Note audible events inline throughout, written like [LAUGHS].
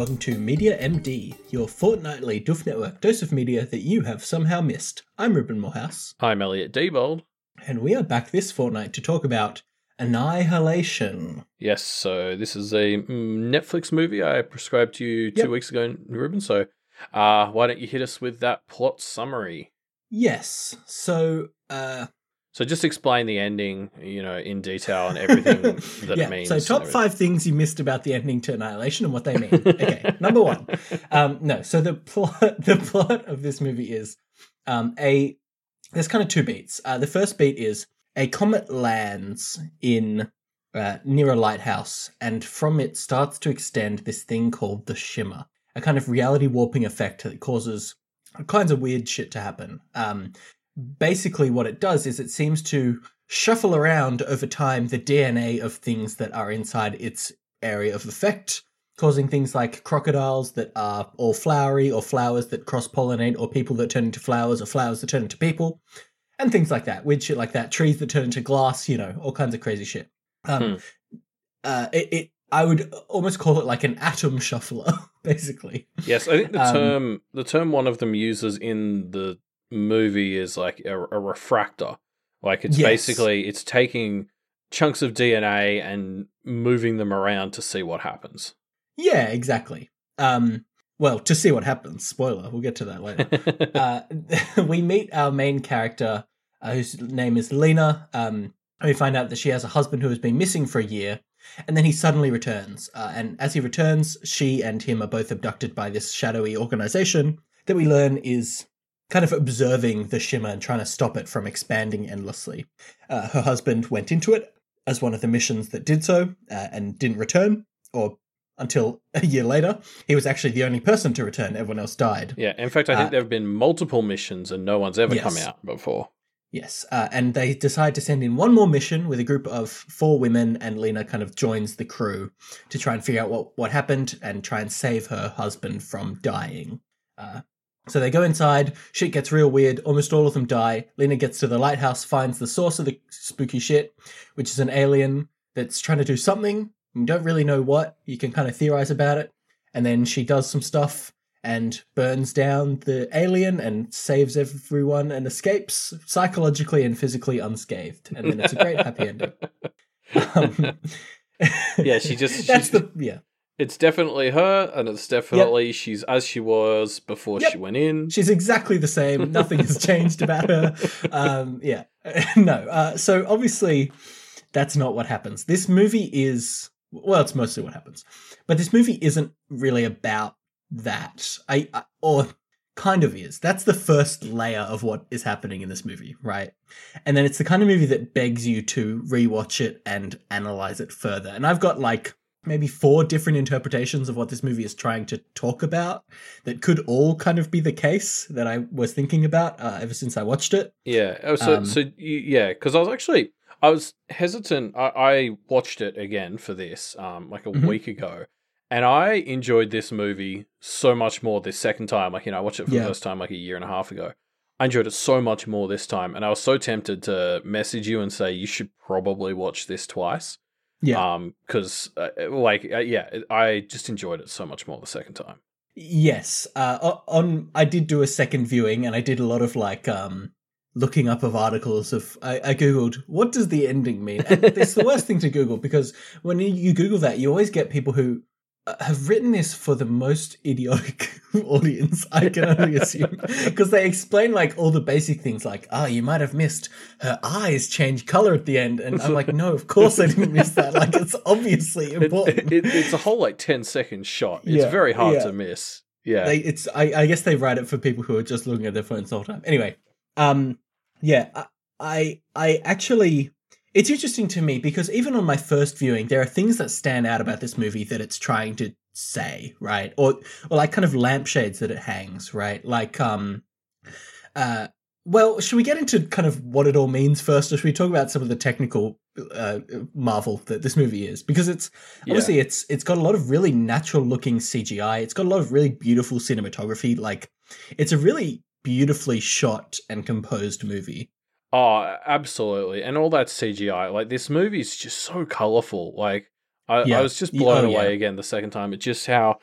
welcome to Media MD, your fortnightly Doof Network dose of media that you have somehow missed. I'm Ruben Morehouse, I'm Elliot Diebold. and we are back this fortnight to talk about Annihilation. Yes, so this is a mm, Netflix movie I prescribed to you two Yep. weeks ago, Ruben. So uh, why don't you hit us with that plot summary? Yes, so, uh, So just explain the ending, you know, in detail and everything [LAUGHS] that yeah, it means. so top five things you missed about the ending to Annihilation and what they mean. okay, [LAUGHS] number one. Um, no, so the plot, [LAUGHS] the plot of this movie is um, a. There's kind of two beats. Uh, the first beat is a comet lands in uh, near a lighthouse, and from it starts to extend this thing called the shimmer, a kind of reality warping effect that causes all kinds of weird shit to happen. Um, basically, what it does is it seems to shuffle around over time the DNA of things that are inside its area of effect, causing things like crocodiles that are all flowery, or flowers that cross pollinate, or people that turn into flowers, or flowers that turn into people, and things like that. Weird shit like that. Trees that turn into glass, you know, all kinds of crazy shit. Um, uh, it, it, I would almost call it like an atom shuffler, [LAUGHS] basically. Yes, I think the Um, term the term one of them uses in the movie is like a, a refractor. Like it's Yes. basically it's taking chunks of DNA and moving them around to see what happens. Yeah, exactly. Um, well, to see what happens. Spoiler. We'll get to that later. [LAUGHS] uh, [LAUGHS] we meet our main character, uh, whose name is Lena. Um, and we find out that she has a husband who has been missing for a year, and then he suddenly returns. Uh, and as he returns, she and him are both abducted by this shadowy organization that we learn is kind of observing the shimmer and trying to stop it from expanding endlessly. Uh, her husband went into it as one of the missions that did so uh, and didn't return, or until [LAUGHS] a year later. He was actually the only person to return, everyone else died. yeah, in fact, I think Uh, there have been multiple missions and no one's ever come out before. Yes, uh, and they decide to send in one more mission with a group of four women, and Lena kind of joins the crew to try and figure out what, what happened and try and save her husband from dying. Uh, so they go inside, shit gets real weird, almost all of them die. Lena gets to the lighthouse, finds the source of the spooky shit, which is an alien that's trying to do something. You don't really know what, you can kind of theorize about it. And then she does some stuff and burns down the alien and saves everyone and escapes psychologically and physically unscathed. And then it's a great happy ending. [LAUGHS] Um, Yeah, she just- [LAUGHS] that's the yeah. It's definitely her, and it's definitely she's as she was before Yep. she went in. She's exactly the same. [LAUGHS] Nothing has changed about her. Um, yeah, [LAUGHS] no. Uh, so obviously, that's not what happens. This movie is well, it's mostly what happens, but this movie isn't really about that. I, I or kind of is. That's the first layer of what is happening in this movie, right? And then it's the kind of movie that begs you to rewatch it and analyze it further. And I've got like maybe four different interpretations of what this movie is trying to talk about that could all kind of be the case that I was thinking about uh, ever since I watched it. Yeah. Oh, so Um, so yeah, because I was actually I was hesitant. I, I watched it again for this, um, like a Mhm. week ago, and I enjoyed this movie so much more this second time. Like you know, I watched it for Yeah. the first time like a year and a half ago. I enjoyed it so much more this time, and I was so tempted to message you and say you should probably watch this twice. Yeah. Um, because uh, like uh, yeah, I just enjoyed it so much more the second time. Yes. Uh, on I did do a second viewing, and I did a lot of like um, looking up of articles of. I, I googled what does the ending mean. And it's the worst thing to Google because when you- Google that, you always get people who uh, have written this for the most idiotic [LAUGHS] audience. I can only assume [LAUGHS] because they explain like all the basic things, like ah, you might have missed her eyes change color at the end, and I'm like, no, of course I didn't miss that. Like it's obviously It, important. it, it's a whole like 10 second shot. It's Yeah, very hard yeah. to miss. Yeah. they it's I, I guess they write it for people who are just looking at their phones all the whole time. Anyway, um, yeah, I I, I actually it's interesting to me because even on my first viewing, there are things that stand out about this movie that it's trying to say, right, or or like kind of lampshades that it hangs, right, like um, uh. Well, should we get into kind of what it all means first, or should we talk about some of the technical uh, marvel that this movie is? Because it's Yeah. obviously it's it's got a lot of really natural looking CGI. It's got a lot of really beautiful cinematography. Like it's a really beautifully shot and composed movie. Oh, absolutely. And all that CGI. Like this movie is just so colorful. Like I, Yeah. I was just oh, blown oh, away yeah. again the second time. It's just how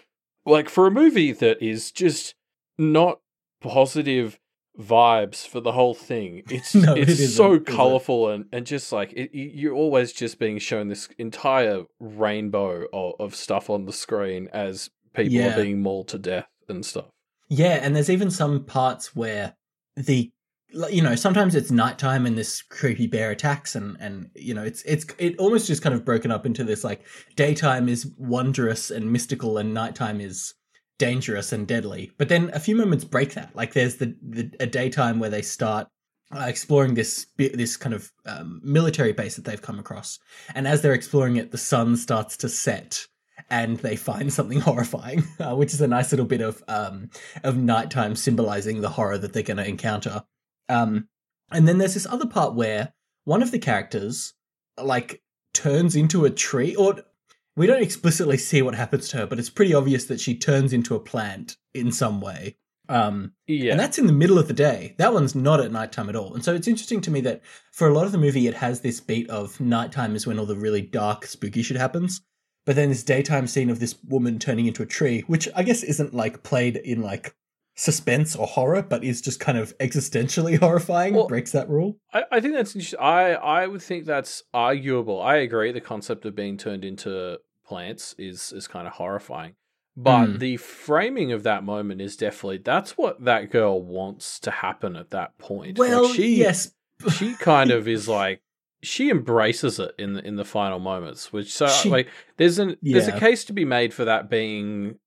like for a movie that is just not positive vibes for the whole thing. [LAUGHS] It's No, it's isn't, so it? colorful and and just like it, you- you're always just being shown this entire rainbow of, of stuff on the screen as people Yeah. are being mauled to death and stuff. Yeah, and there's even some parts where the you know sometimes it's nighttime and this creepy bear attacks and and you know it's it's it almost just kind of broken up into this like daytime is wondrous and mystical and nighttime is dangerous and deadly. But then a few moments break that. Like there's the, the a daytime where they start uh, exploring this this kind of um, military base that they've come across. And as they're exploring it the sun starts to set and they find something [LAUGHS] horrifying uh, which is a nice little bit of um of nighttime symbolizing the horror that they're going to encounter. Um, and then there's this other part where one of the characters like turns into a tree, or we don't explicitly see what happens to her, but it's pretty obvious that she turns into a plant in some way. Um, Yeah. and that's in the middle of the day. That one's not at nighttime at all. And so it's interesting to me that for a lot of the movie, it has this beat of nighttime is when all the really dark, spooky shit happens. But then this daytime scene of this woman turning into a tree, which I guess isn't like played in like suspense or horror, but is just kind of existentially [LAUGHS] horrifying, Well- breaks that rule. I, I think that's. I, I would think that's arguable. I agree. The concept of being turned into plants is is kind of horrifying, but Mm. the framing of that moment is definitely that's what that girl wants to happen at that point. Like, Well, she yes. she kind of is [LAUGHS] like she embraces it in the in the final moments. Which so She- like there's an there's a case to be made for that being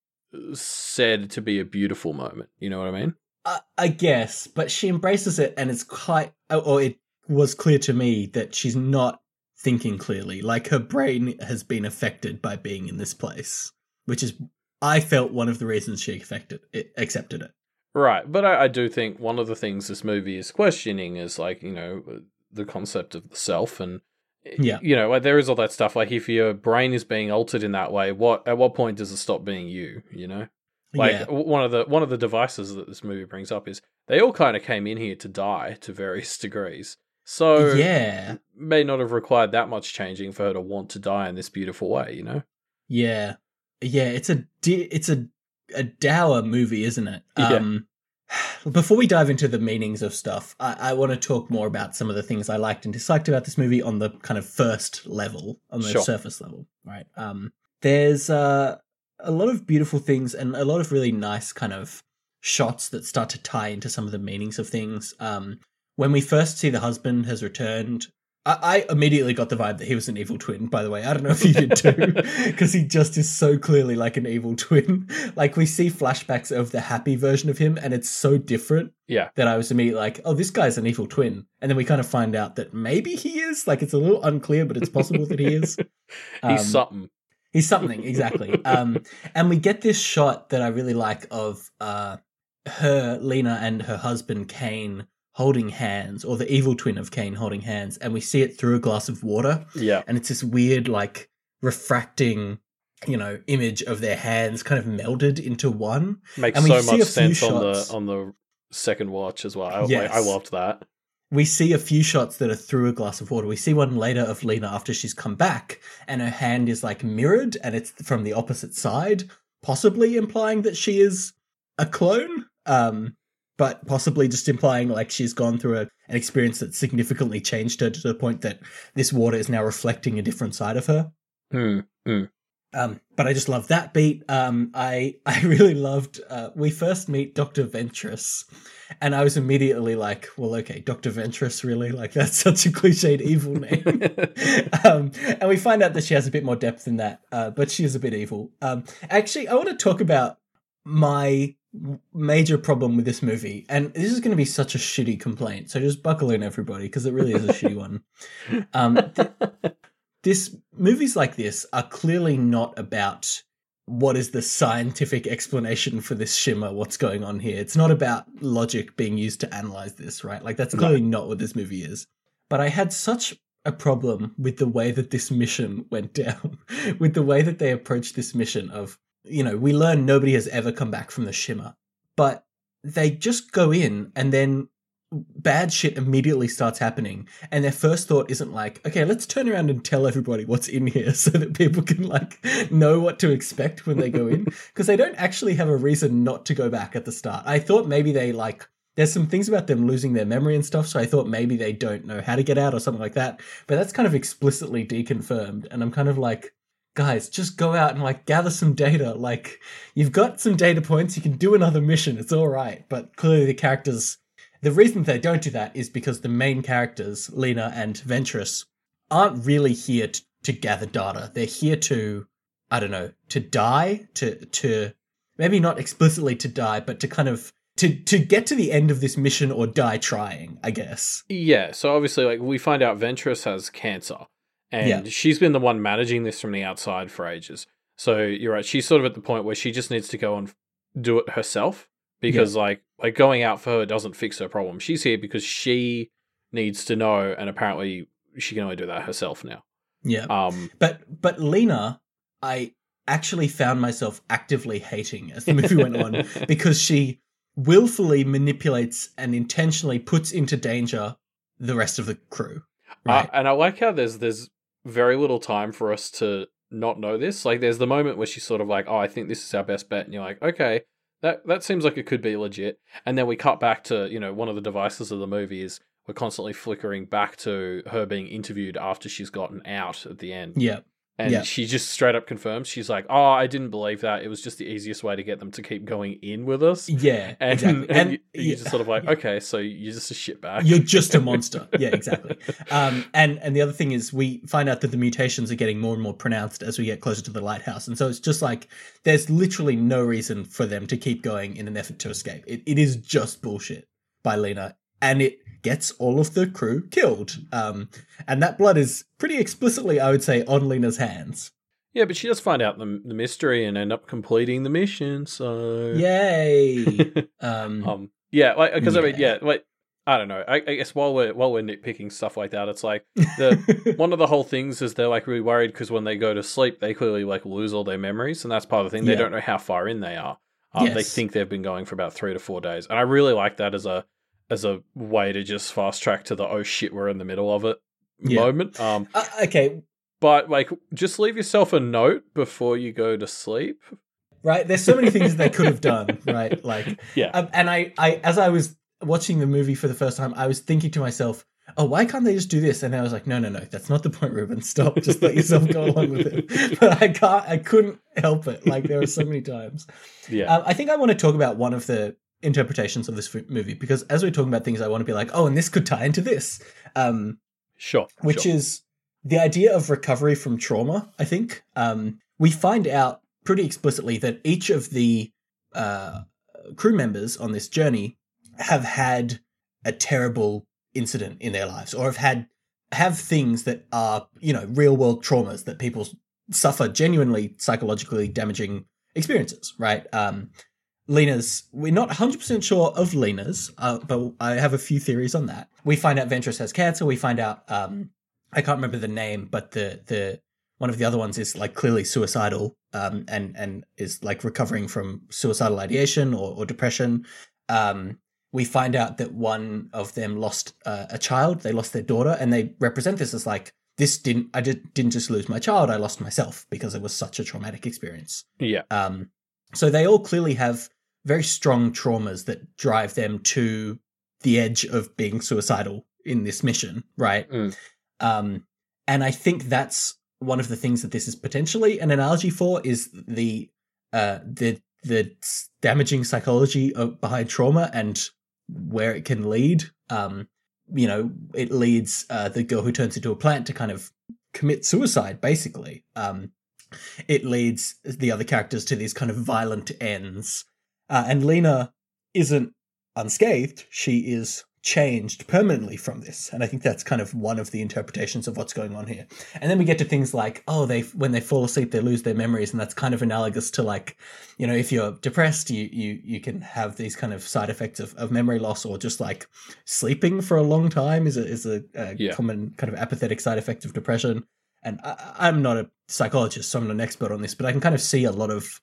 said to be a beautiful moment. You know what I mean? I, I guess, but she embraces it, and it's quite, or it was clear to me that she's not thinking clearly. Like her brain has been affected by being in this place, which is, I felt one of the reasons she affected it, accepted it. Right, but I, I do think one of the things this movie is questioning is like you know the concept of the self, and Yeah. you know like there is all that stuff. Like if your brain is being altered in that way, what at what point does it stop being you? You know, like yeah, one of the one of the devices that this movie brings up is they all kind of came in here to die to various [LAUGHS] degrees. So yeah, may not have required that much changing for her to want to die in this beautiful way. You know, yeah, yeah. It's a it's a a dour movie, isn't it? Yeah. Um, [SIGHS] before we dive into the meanings of stuff, I, I want to talk more about some of the things I liked and disliked about this movie on the kind of first level, on the Sure. surface level, right? Um, there's uh, a lot of beautiful things and a lot of really nice kind of shots that start to tie into some of the meanings of things. Um, when we first see the husband has returned, I, I immediately got the vibe that he was an evil twin. By the way, I don't know if you did too, [LAUGHS] because he just is so clearly like an evil twin. Like we see flashbacks of the happy version of him, and it's so different yeah, that I was immediately like, "Oh, this guy's an evil twin." And then we kind of find out that maybe he is. Like it's a little unclear, but it's possible that he is. [LAUGHS] Um, he's something. He's something exactly. [LAUGHS] um, and we get this shot that I really like of uh, her, Lena, and her husband Kane holding hands, or the evil twin of Kane holding hands, and we see it through a glass of water, Yeah, and it's this weird, like refracting, you know, image of their hands kind of melded into one. makes and we so see much a few sense on shots. the on the second watch as well. I, Yes. I, I loved that. we see a few shots that are through a glass of water. We see one later of Lena after she's come back, and her hand is like mirrored, and it's from the opposite side, possibly implying that she is a clone. Um, but possibly just implying like she's gone through a, an experience that significantly changed her to the point that this water is now reflecting a different side of her. Hmm. Um, but I just love that beat. Um, I I [LAUGHS] really loved. Uh, we first meet Doctor Ventress, and I was immediately like, "Well, okay, Doctor Ventress, really? Like [LAUGHS] that's such a cliched evil name." [LAUGHS] um, and we find out that she has a bit more depth than that, uh, but she is a bit evil. Um, actually, I want to talk about my major problem with this movie, and this is going to be such a shitty complaint. So just buckle in, everybody, because it really is a [LAUGHS] shitty one. Um, th- this movies like this are clearly not about what is the scientific explanation for this shimmer what's going on here it's not about logic being used to analyze this right like that's No. clearly not what this movie is but i had such a problem with the way that this mission went [LAUGHS] down with the way that they approached this mission of you know we learn nobody has ever come back from the shimmer but they just go in and then bad shit immediately starts happening. And their first thought isn't like okay let's turn around and tell everybody what's in here [LAUGHS] so that people can like know what to expect when they go in. [LAUGHS] Because they don't actually have a reason not to go back at the start. I thought maybe they like there's some things about them losing their memory and stuff so i thought maybe they don't know how to get out or something like that but that's kind of explicitly deconfirmed and i'm kind of like guys just go out and like gather some data like you've got some data points you can do another mission it's all right but clearly the characters the reason they don't do that is because the main characters, Lena and Ventress, aren't really here to, to gather data. They're here to, I don't know, to die, to to maybe not explicitly to die, but to kind of to to get to the end of this mission or die trying, I guess. Yeah, so obviously like we find out Ventress has cancer and Yeah. she's been the one managing this from the outside for ages. So you're right, she's sort of at the point where she just needs to go and do it herself because like like going out for her doesn't fix her problem. She's here because she needs to know and apparently she can only do that herself now. Yeah. Um But but Lena, I actually found myself actively hating as the movie went on [LAUGHS] because she willfully manipulates and intentionally puts into danger the rest of the crew. Right. Uh, and I like how there's there's very little time for us to not know this. Like there's the moment where she's sort of like, "Oh, I think this is our best bet," and you're like, "Okay, that that seems like it could be legit." And then we cut back to you know one of the devices of the movie is we're constantly flickering back to her being interviewed after she's gotten out at the end, yeah. And yeah. she just straight up confirms she's like, "Oh, I didn't believe that. It was just the easiest way to get them to keep going in with us." Yeah. And, exactly. and, you, yeah. you're just sort of like, okay, so you're just a shitbag. You're just a monster. [LAUGHS] Yeah, exactly. Um, and and the other thing is, we find out that the mutations are getting more and more pronounced as we get closer to the lighthouse, and so it's just like there's literally no reason for them to keep going in an effort to escape. It it is just bullshit by Lena, and it gets all of the crew killed. Um, and that blood is pretty explicitly, I would say, on Lena's hands. Yeah, but she does find out the, the mystery and end up completing the mission. So Yay! [LAUGHS] um, um, yeah, like because I mean, Yeah. yeah, like I don't know. I, I guess while we're while we're nitpicking stuff like that, it's like the [LAUGHS] one of the whole things is they're like really worried because when they go to sleep, they clearly like lose all their memories, and that's part of the thing. They don't know how far in they are. Um, They think they've been going for about three to four days, and I really like that as a as a way to just fast track to the oh shit, we're in the middle of it Yeah. moment. Um, uh, okay, but like, just leave yourself a note before you go to sleep. right? There's so many things they could have done, [LAUGHS] right? Like, Yeah. um, and I, I, as I was watching the movie for the first time, I was thinking to myself, "Oh, why can't they just do this?" And I was like, "No, no, no, that's not the point, Ruben. Stop. Just let yourself go along with it." [LAUGHS] But I can't. I couldn't help it. Like there were so many times. Yeah. Um, I think I want to talk about one of the interpretations of this movie because as we're talking about things, I want to be like, "Oh, and this could tie into this." Um, Sure. which sure. is the idea of recovery from trauma. I think um, we find out pretty explicitly that each of the uh, crew members on this journey have had a terrible incident in their lives, or have had have things that are you know real world traumas that people suffer genuinely psychologically damaging experiences. Right. Um, Lena's, we're not 100% sure of Lena's, uh, but I have a few theories on that. We find out Ventress has cancer. We find out, um, I can't remember the name, but the, the, one of the other ones is like clearly suicidal, um, and, and is like recovering from suicidal ideation or, or depression. Um, we find out that one of them lost uh, a child. They lost their daughter, and they represent this as like, this didn't, I did, didn't just lose my child, I lost myself because it was such a traumatic experience. yeah. Um, so they all clearly have very strong traumas that drive them to the edge of being suicidal in this mission, right? Mm. Um, and I think that's one of the things that this is potentially an analogy for is the uh, the the damaging psychology of, behind trauma and where it can lead. Um, you know, it leads uh, the girl who turns into a plant to kind of commit suicide, basically. Um, it leads the other characters to these kind of violent ends. Uh, and Lena isn't unscathed. She is changed permanently from this. And I think that's kind of one of the interpretations of what's going on here. And then we get to things like, oh, they when they fall asleep, they lose their memories. And that's kind of analogous to like, you know, if you're depressed, you you you can have these kind of side effects of, of memory loss or just like sleeping for a long time is a is a, a Yeah. common kind of apathetic side effect of depression. And I, I'm not a psychologist, so I'm not an expert on this, but I can kind of see a lot of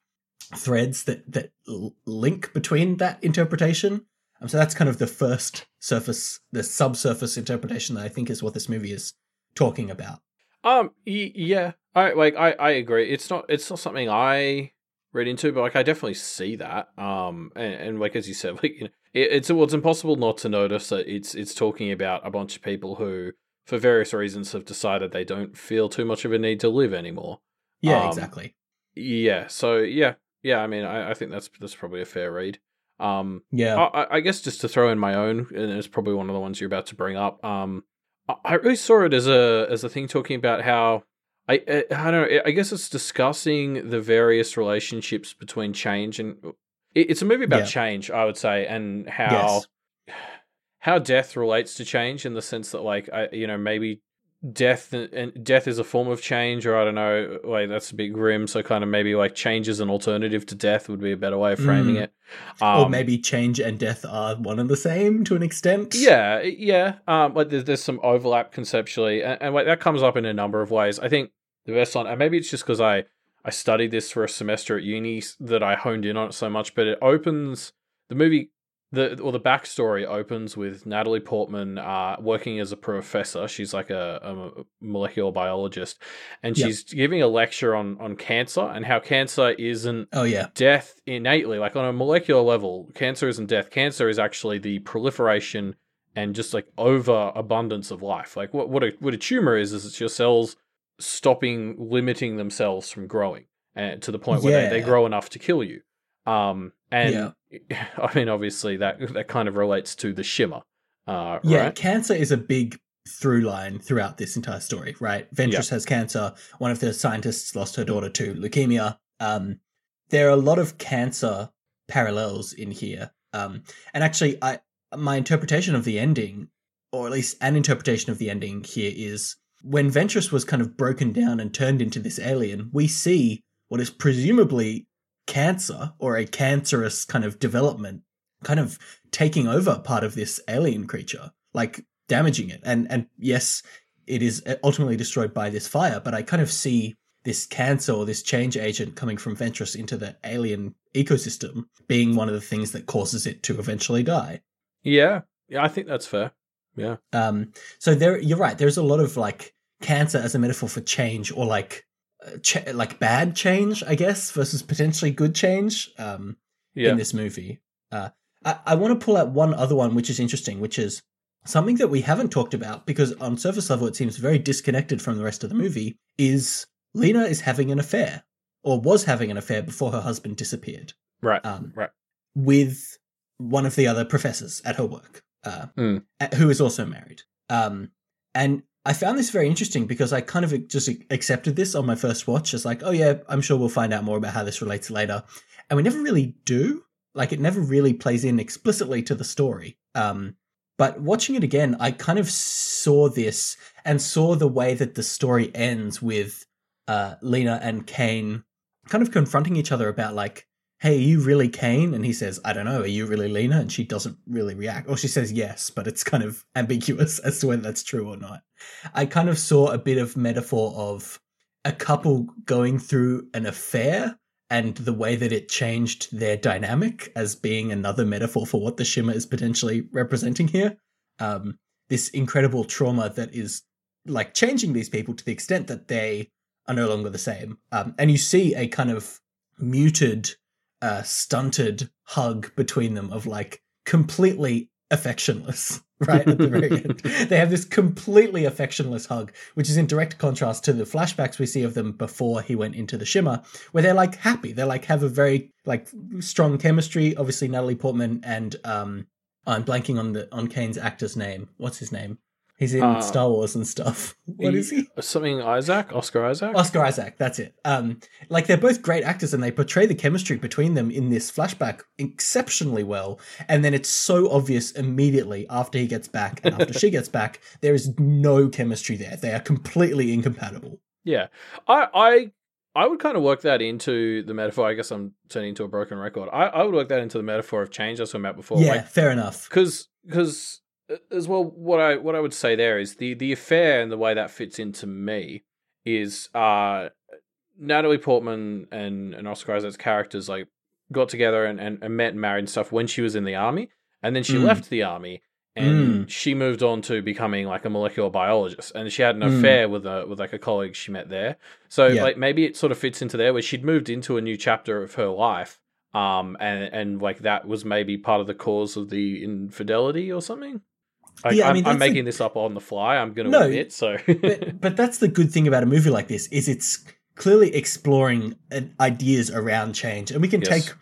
threads that that l- link between that interpretation. Um, so that's kind of the first surface, the subsurface interpretation that I think is what this movie is talking about. Um, yeah, I like I I agree. It's not it's not something I read into, but like I definitely see that. Um, and, and like as you said, like you know, it, it's well, it's impossible not to notice that it's it's talking about a bunch of people who, for various reasons, have decided they don't feel too much of a need to live anymore. Yeah, Um, exactly. Yeah. So yeah, yeah. I mean, I, I think that's that's probably a fair read. Um, Yeah. I, I- guess just to throw in my own, and it's probably one of the ones you're about to bring up. Um, I- I really saw it as a as a thing talking about how I I, I don't know. I guess it's discussing the various relationships between change and it, it's a movie about Yeah. change, I would say, and how Yes. [SIGHS] how death relates to change in the sense that like I you know maybe death and death is a form of change or i don't know like that's a bit grim so kind of maybe like change is an alternative to death would be a better way of framing Mm. it or Um, maybe change and death are one and the same to an extent. yeah yeah um like there's, there's some overlap conceptually and, and like that comes up in a number of ways i think the best one and maybe it's just because i i studied this for a semester at uni that i honed in on it so much but it opens the movie the or the backstory opens with Natalie Portman uh, working as a professor. She's like a, a molecular biologist, and Yep. she's giving a lecture on on cancer and how cancer isn't Oh yeah. death innately. Like on a molecular level, cancer isn't death. Cancer is actually the proliferation and just like overabundance of life. Like what what a what a tumor is is it's your cells stopping limiting themselves from growing and to the point where they, they grow enough to kill you. Um and [LAUGHS] I mean obviously that that kind of relates to the shimmer. Uh Yeah, right? cancer is a big through line throughout this entire story, right? Ventress has cancer. One of the scientists lost her daughter to leukemia. Um, there are a lot of cancer parallels in here. Um, and actually, I my interpretation of the ending, or at least an interpretation of the ending here, is when Ventress was kind of broken down and turned into this alien. We see what is presumably cancer or a cancerous kind of development, kind of taking over part of this alien creature, like damaging it. And and yes, it is ultimately destroyed by this fire, but I kind of see this cancer or this change agent coming from Ventress into the alien ecosystem being one of the things that causes it to eventually die. Yeah. Yeah, I think that's fair. Yeah. Um, so there, you're right. There's a lot of like cancer as a metaphor for change, or like ch- like bad change, I guess, versus potentially good change. Um, Yeah. in this movie. Uh, I, I want to pull out one other one, which is interesting, which is something that we haven't talked about because on surface level it seems very disconnected from the rest of the movie. Is Lena is having an affair, or was having an affair before her husband disappeared, right. um, Right. with one of the other professors at her work, uh, Mm. who is also married. Um, and I found this very interesting because I kind of just accepted this on my first watch as like, oh yeah, I'm sure we'll find out more about how this relates later. And we never really do. Like it never really plays in explicitly to the story. Um, but watching it again, I kind of saw this and saw the way that the story ends with uh, Lena and Kane kind of confronting each other about like, hey, are you really Kane? And he says, I don't know, are you really Lena? And she doesn't really react. Or she says yes, but it's kind of [LAUGHS] ambiguous as to whether that's true or not. I kind of saw a bit of metaphor of a couple going through an affair and the way that it changed their dynamic as being another metaphor for what the shimmer is potentially representing here. Um, this incredible trauma that is like changing these people to the extent that they are no longer the same. Um, and you see a kind of muted, uh, stunted hug between them of like completely affectionless, [LAUGHS] right? At the very end. [LAUGHS] They have this completely affectionless hug, which is in direct contrast to the flashbacks we see of them before he went into the shimmer, where they're like happy. They're like have a very like strong chemistry. Obviously, Natalie Portman and um I'm blanking on the on Kane's actor's name. What's his name? He's in Uh, Star Wars and stuff. [LAUGHS] What is he? Something Isaac, Oscar Isaac. Oscar Isaac, that's it. Um, like they're both great actors and they portray the chemistry between them in this flashback exceptionally well. And then it's so obvious immediately after he gets back and after she gets back, [LAUGHS] there is no chemistry there. They are completely incompatible. Yeah, I I I would kind of work that into the metaphor. I guess I'm turning into a broken record. I, I would work that into the metaphor of change. That's what I meant before. yeah, Like, fair enough. because because as well, what I what I would say there is the the affair and the way that fits into me is uh Natalie Portman and and Oscar Isaac's characters like got together and, and, and met and married and stuff when she was in the army. and then she Mm. left the army and she moved on to becoming like a molecular biologist and she had an Mm. affair with a with like a colleague she met there so Yeah. like maybe it sort of fits into there where she'd moved into a new chapter of her life um and and like that was maybe part of the cause of the infidelity or something like, Yeah, I I'm, mean, I'm that's the- making this up on the fly i'm gonna No, admit so but, [LAUGHS] but that's the good thing about a movie like this is it's clearly exploring uh, ideas around change and we can Yes. take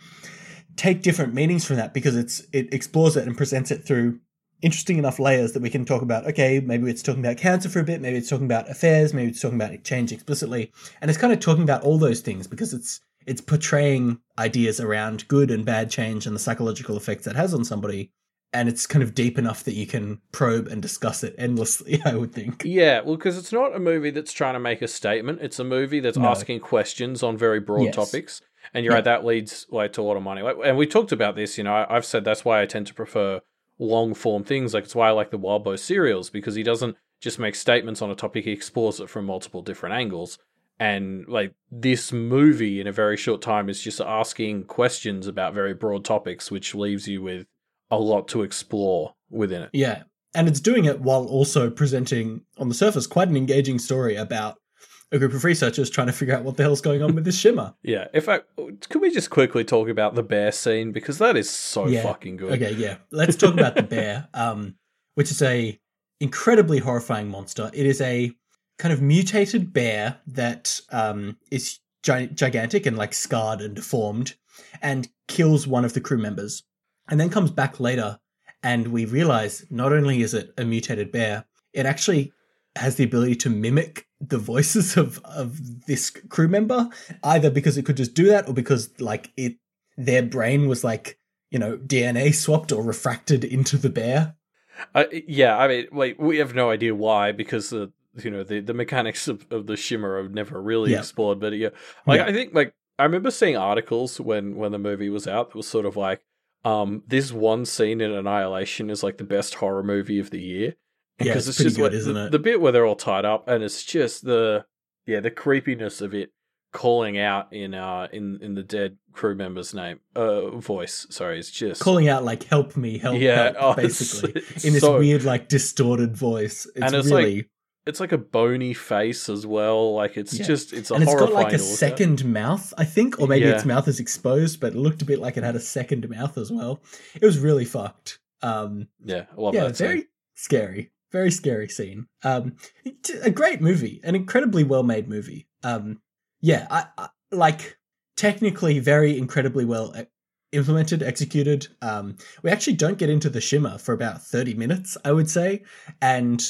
take different meanings from that because it's it explores it and presents it through interesting enough layers that we can talk about okay maybe it's talking about cancer for a bit maybe it's talking about affairs maybe it's talking about change explicitly and it's kind of talking about all those things because it's it's portraying ideas around good and bad change and the psychological effects that has on somebody and it's kind of deep enough that you can probe and discuss it endlessly [LAUGHS] i would think Yeah, well, because it's not a movie that's trying to make a statement. It's a movie that's No. asking questions on very broad Yes. topics. And you're Yeah. right, that leads like to a lot of money. And we talked about this. You know, I've said that's why I tend to prefer long form things. Like it's why I like the Wildbow serials because he doesn't just make statements on a topic; he explores it from multiple different angles. And like this movie, in a very short time, is just asking questions about very broad topics, which leaves you with a lot to explore within it. Yeah. And it's doing it while also presenting, on the surface, quite an engaging story about a group of researchers trying to figure out what the hell's going on with this shimmer. [LAUGHS] Yeah. In fact, could we just quickly talk about the bear scene because that is so Yeah. fucking good. Okay, yeah. Let's talk about the bear, [LAUGHS] um, which is a incredibly horrifying monster. It is a kind of mutated bear that um, is gi- gigantic and like scarred and deformed, and kills one of the crew members, and then comes back later, and we realize not only is it a mutated bear, it actually has the ability to mimic the voices of of this crew member, either because it could just do that or because like it their brain was like you know DNA swapped or refracted into the bear. Uh, yeah, I mean, like we have no idea why because the you know the, the mechanics of, of the shimmer are never really Yeah. explored. But yeah, like Yeah. I think like I remember seeing articles when when the movie was out that was sort of like um this one scene in Annihilation is like the best horror movie of the year. Yeah, Because it's pretty good, like isn't the, it? the bit where they're all tied up and it's just the yeah the creepiness of it calling out in uh in in the dead crew member's name uh voice sorry it's just Calling out like "Help me, help!" yeah help, [LAUGHS] oh, basically it's [LAUGHS] in this so- weird like distorted voice. It's, And it's like- really it's like a bony face as well. Like it's Yeah. just it's a and it's got like a at. second mouth, I think, or maybe Yeah. its mouth is exposed, but it looked a bit like it had a second mouth as well. It was really fucked. Um, Yeah, I love yeah, that. very scene. scary, very scary scene. Um, a great movie, an incredibly well made movie. Um, yeah, I, I like technically very incredibly well e- implemented, executed. Um, we actually don't get into the shimmer for about thirty minutes, I would say, and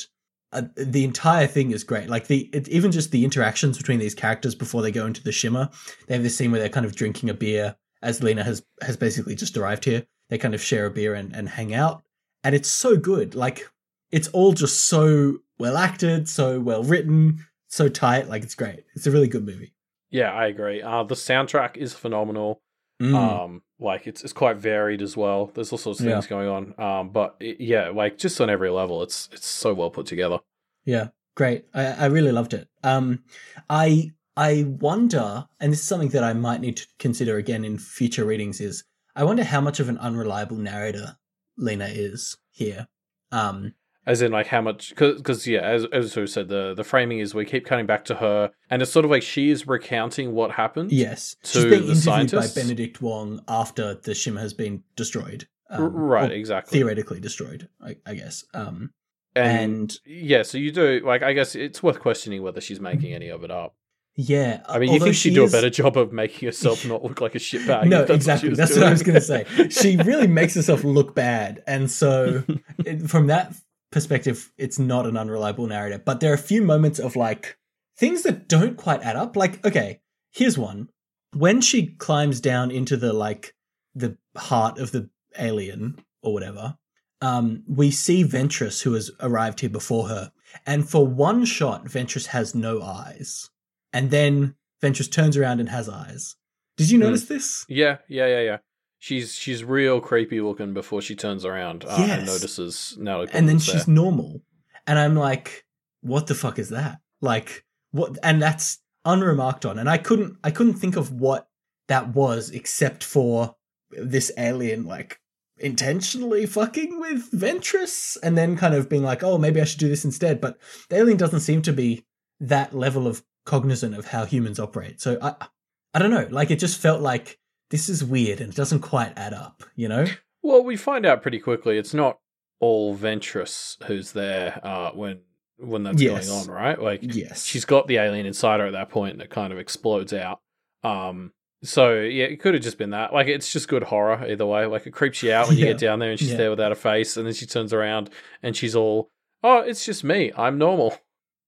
uh, the entire thing is great. Like the it, even just the interactions between these characters before they go into the shimmer. They have this scene where they're kind of drinking a beer, as Lena has has basically just arrived here. They kind of share a beer and, and hang out, and it's so good. Like it's all just so well acted, so well written, so tight. Like it's great. It's a really good movie. Yeah, I agree. Uh, the soundtrack is phenomenal. Mm. Um, like it's it's quite varied as well. There's all sorts of Yeah. things going on. Um, but it, yeah, like just on every level, it's it's so well put together. Yeah, great. I, I really loved it. Um, I I wonder, and this is something that I might need to consider again in future readings. Is I wonder how much of an unreliable narrator Lena is here. Um, As in, like how much? Because yeah, as as Sue said, the the framing is we keep cutting back to her, and it's sort of like she is recounting what happened. yes, To she's being the interviewed scientists? by Benedict Wong after the shim has been destroyed. Um, right, exactly. Theoretically destroyed, I, I guess. Um, and, and yeah, so you do like I guess it's worth questioning whether she's making any of it up. yeah, I mean, you think she'd she do is- a better job of making herself [LAUGHS] not look like a shitbag? no, that's exactly. What that's doing. what I was going to say. She really makes herself look bad, and so [LAUGHS] it- from that perspective, it's not an unreliable narrator. But there are a few moments of like things that don't quite add up. Like, okay, here's one: when she climbs down into the like the heart of the alien or whatever, um, we see Ventress, who has arrived here before her, and for one shot, Ventress has no eyes, and then Ventress turns around and has eyes. Did you Hmm. notice this? Yeah, yeah, yeah, yeah. She's she's real creepy looking before she turns around uh, and notices Natalie and then she's there. normal and i'm like what the fuck is that like what and that's unremarked on and i couldn't i couldn't think of what that was except for this alien like intentionally fucking with Ventress and then kind of being like, oh, maybe I should do this instead. But the alien doesn't seem to be that level of cognizant of how humans operate. So I, I don't know. Like it just felt like this is weird and it doesn't quite add up. You know? Well, we find out pretty quickly it's not all Ventress who's there uh, when when that's Yes. going on, right? Like Yes. she's got the alien inside her at that point that kind of explodes out. Um, so yeah, it could have just been that. Like it's just good horror either way. Like it creeps you out when you get down there and she's Yeah. there without a face, and then she turns around and she's all, "Oh, it's just me. I'm normal."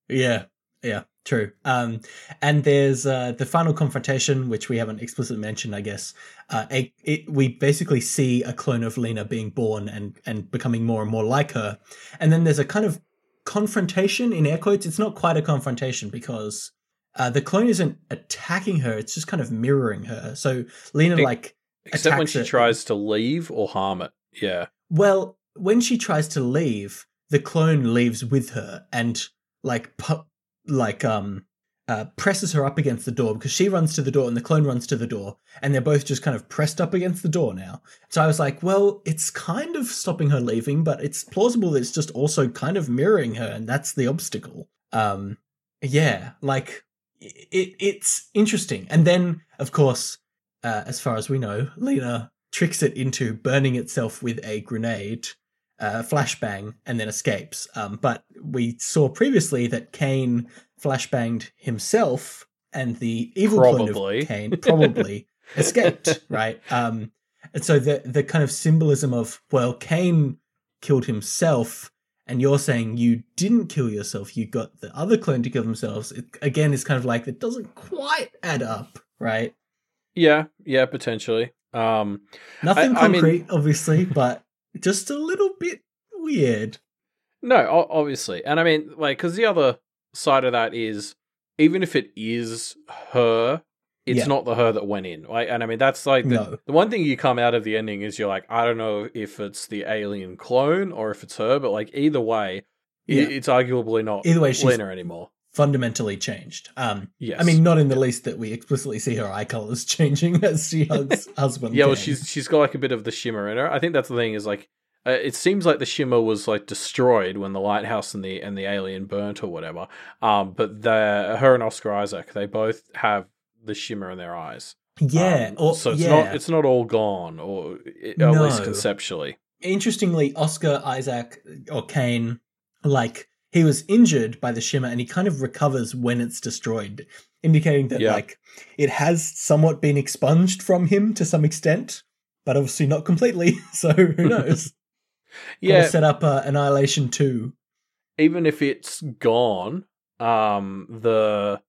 Yeah, yeah, true. Um, and there's uh, the final confrontation, which we haven't explicitly mentioned, I guess. Uh, a, it, we basically see a clone of Lena being born and and becoming more and more like her, and then there's a kind of confrontation in air quotes. It's not quite a confrontation because uh, the clone isn't attacking her; it's just kind of mirroring her. So Lena, It- like, Except when she it. tries to leave or harm it. Yeah. Well, when she tries to leave, the clone leaves with her and like pu- like um uh, presses her up against the door because she runs to the door and the clone runs to the door and they're both just kind of pressed up against the door now. So I was like, well, it's kind of stopping her leaving, but it's plausible that it's just also kind of mirroring her and that's the obstacle. Um yeah, like it it's interesting. And then of course, uh, as far as we know, Lena tricks it into burning itself with a grenade, uh, flashbang, and then escapes. Um, but we saw previously that Kane flashbanged himself, and the evil Probably. clone of Kane probably [LAUGHS] escaped, right? Um, and so the the kind of symbolism of well, Kane killed himself. And you're saying you didn't kill yourself, you got the other clone to kill themselves. It, again, is kind of like that doesn't quite add up, right? Yeah. Yeah. Potentially. Um, Nothing I- I mean- concrete, obviously, but just a little bit weird. No, obviously, and I mean, like, because the other side of that is, even if it is her, it's Yeah. not the her that went in. Like, and I mean, that's like the, No. the one thing you come out of the ending is you're like, I don't know if it's the alien clone or if it's her, but like either way, Yeah. it's arguably not Either way, she's Lena anymore. Fundamentally changed. Um, Yes, I mean, not in the least that we explicitly see her eye colors [LAUGHS] changing as she hugs [LAUGHS] husband. yeah, well, she's she's got like a bit of the shimmer in her. I think that's the thing is like. Uh, it seems like the shimmer was like destroyed when the lighthouse and the and the alien burnt or whatever. Um, but the her and Oscar Isaac, they both have the shimmer in their eyes. yeah, Um, or, so it's yeah. not it's not all gone, or at No. least conceptually. Interestingly, Oscar Isaac or Kane, like he was injured by the shimmer, and he kind of recovers when it's destroyed, indicating that Yeah. like it has somewhat been expunged from him to some extent, but obviously not completely. [LAUGHS] So who [LAUGHS] knows? Yeah, Gotta set up uh, Annihilation two. even if it's gone, um, the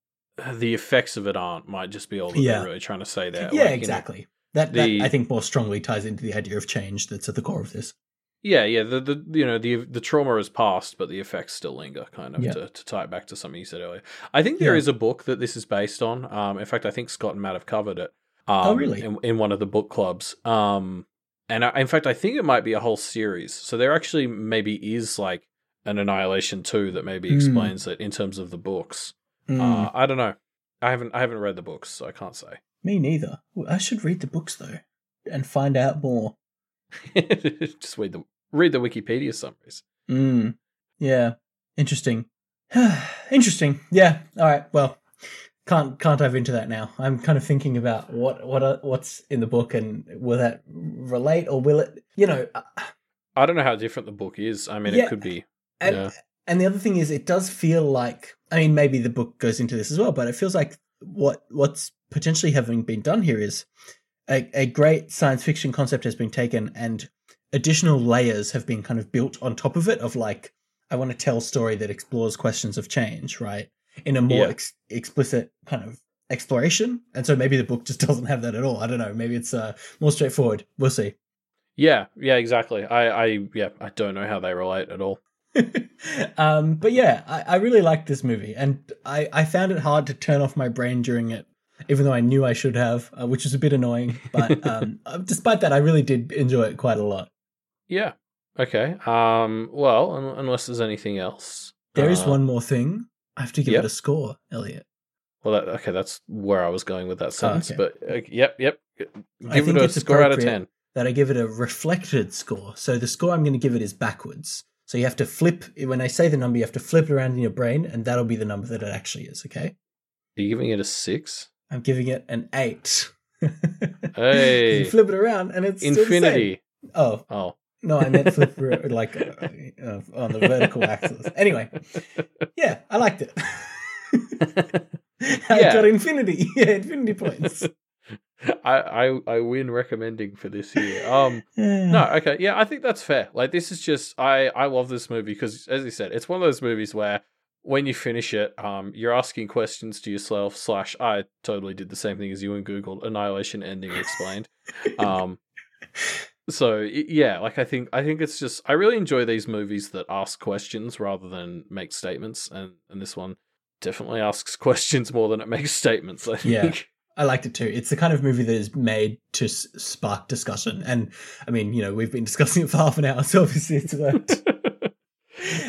the effects of it aren't. Might just be all that Yeah. they're really trying to say there. yeah, Like, you know, exactly. that, the- that I think more strongly ties into the idea of change that's at the core of this. Yeah, yeah. The, the you know the the trauma is past, but the effects still linger. Kind of Yeah. to, to tie it back to something you said earlier. I think there Yeah. is a book that this is based on. Um, in fact, I think Scott and Matt have covered it. Um, Oh, really? In, in one of the book clubs. Um, and I, in fact, I think it might be a whole series. So there actually maybe is like an Annihilation two that maybe Hmm. explains it in terms of the books. Mm, Uh, I don't know. I haven't I haven't read the books, so I can't say. me neither. I should read the books though and find out more. [LAUGHS] Just read the read the Wikipedia summaries. Mm, yeah, interesting. [SIGHS] interesting. Yeah. All right. Well, can't can't dive into that now. I'm kind of thinking about what what uh, what's in the book and will that relate or will it? You know, uh, I don't know how different the book is. I mean, Yeah. it could be. and Yeah. and the other thing is, it does feel like. I mean, maybe the book goes into this as well, but it feels like what what's potentially having been done here is a, a great science fiction concept has been taken and additional layers have been kind of built on top of it of like i want to tell a story that explores questions of change right? In a more Yeah. ex- explicit kind of exploration. And so maybe the book just [LAUGHS] doesn't have that at all. I don't know. Maybe it's uh, more straightforward. We'll see. Yeah, yeah, exactly. I, I, yeah, I don't know how they relate at all. [LAUGHS] um, but yeah, I, I really liked this movie, and I, I found it hard to turn off my brain during it, even though I knew I should have, uh, which was a bit annoying. But [LAUGHS] um, uh, despite that, I really did enjoy it quite a lot. Yeah. Okay. Um. Well, un- unless there's anything else, There is Uh, one more thing. I have to give yep. it a score, Elliot. Well, that, okay, that's where I was going with that sentence. Oh, okay. But uh, yep, yep. Give I think it a score out of ten. that I give it a reflected score. So the score I'm going to give it is backwards. So you have to flip when I say the number, you have to flip it around in your brain, and that'll be the number that it actually is. Okay. Are you giving it a six? I'm giving it an eight. [LAUGHS] Hey. you flip it around, and it's still the same. Infinity. Oh Oh. no, I meant flip it [LAUGHS] like uh, uh, on the vertical axis. Anyway, yeah, I liked it. [LAUGHS] I Yeah. got infinity. Yeah, infinity points. I, I I win recommending for this year. Um no, okay, yeah, I think that's fair. Like this is just I I love this movie because as you said, it's one of those movies where when you finish it, um, you're asking questions to yourself. Slash, I totally did the same thing as you and Googled Annihilation ending explained. [LAUGHS] um, so yeah, like I think I think it's just I really enjoy these movies that ask questions rather than make statements, and and this one definitely asks [LAUGHS] questions more than it makes statements. I think. Yeah. [LAUGHS] I liked it too. It's the kind of movie that is made to s- spark discussion, and I mean, you know, we've been discussing it for half an hour, so obviously it's worked.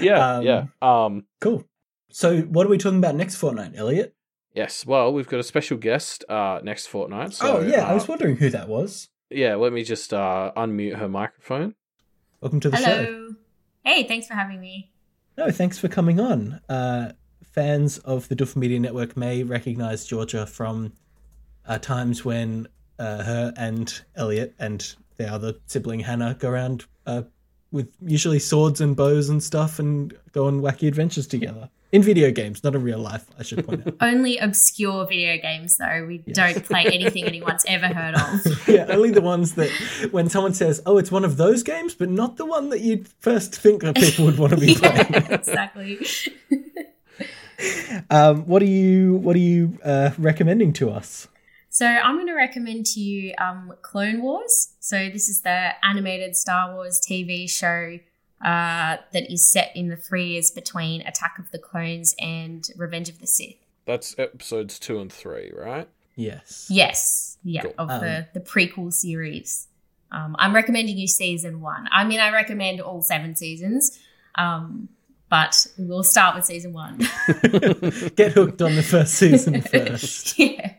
yeah, Um, yeah. Um, cool. So, what are we talking about next fortnight, Elliot? yes. Well, we've got a special guest uh, next fortnight. So, oh yeah, I uh, was wondering who that was. yeah. Let me just uh, unmute her microphone. Welcome to the show. Hello. Hey, thanks for having me. No, thanks for coming on. Uh, fans of the Duff Media Network may recognize Georgia from uh, times when uh, her and Elliot and their other sibling Hannah go around uh, with usually swords and bows and stuff and go on wacky adventures together. In video games, not in real life, I should point out. [LAUGHS] Only obscure video games, though. We don't play [LAUGHS] anything anyone's ever heard of. [LAUGHS] yeah, only the ones that when someone says, "Oh, it's one of those games," but not the one that you'd first think that people would want to be playing. exactly. Um, what are you What are you uh, recommending to us? So I'm going to recommend to you um, Clone Wars. So this is the animated Star Wars TV show uh, that is set in the three years between Attack of the Clones and Revenge of the Sith. That's episodes two and three, right? Yes. Yes, yeah, Cool. of Um, the the prequel series. Um, I'm recommending you season one. I mean, I recommend all seven seasons, um, but we'll start with season one. [LAUGHS] Get hooked on the first season [LAUGHS] first. yeah.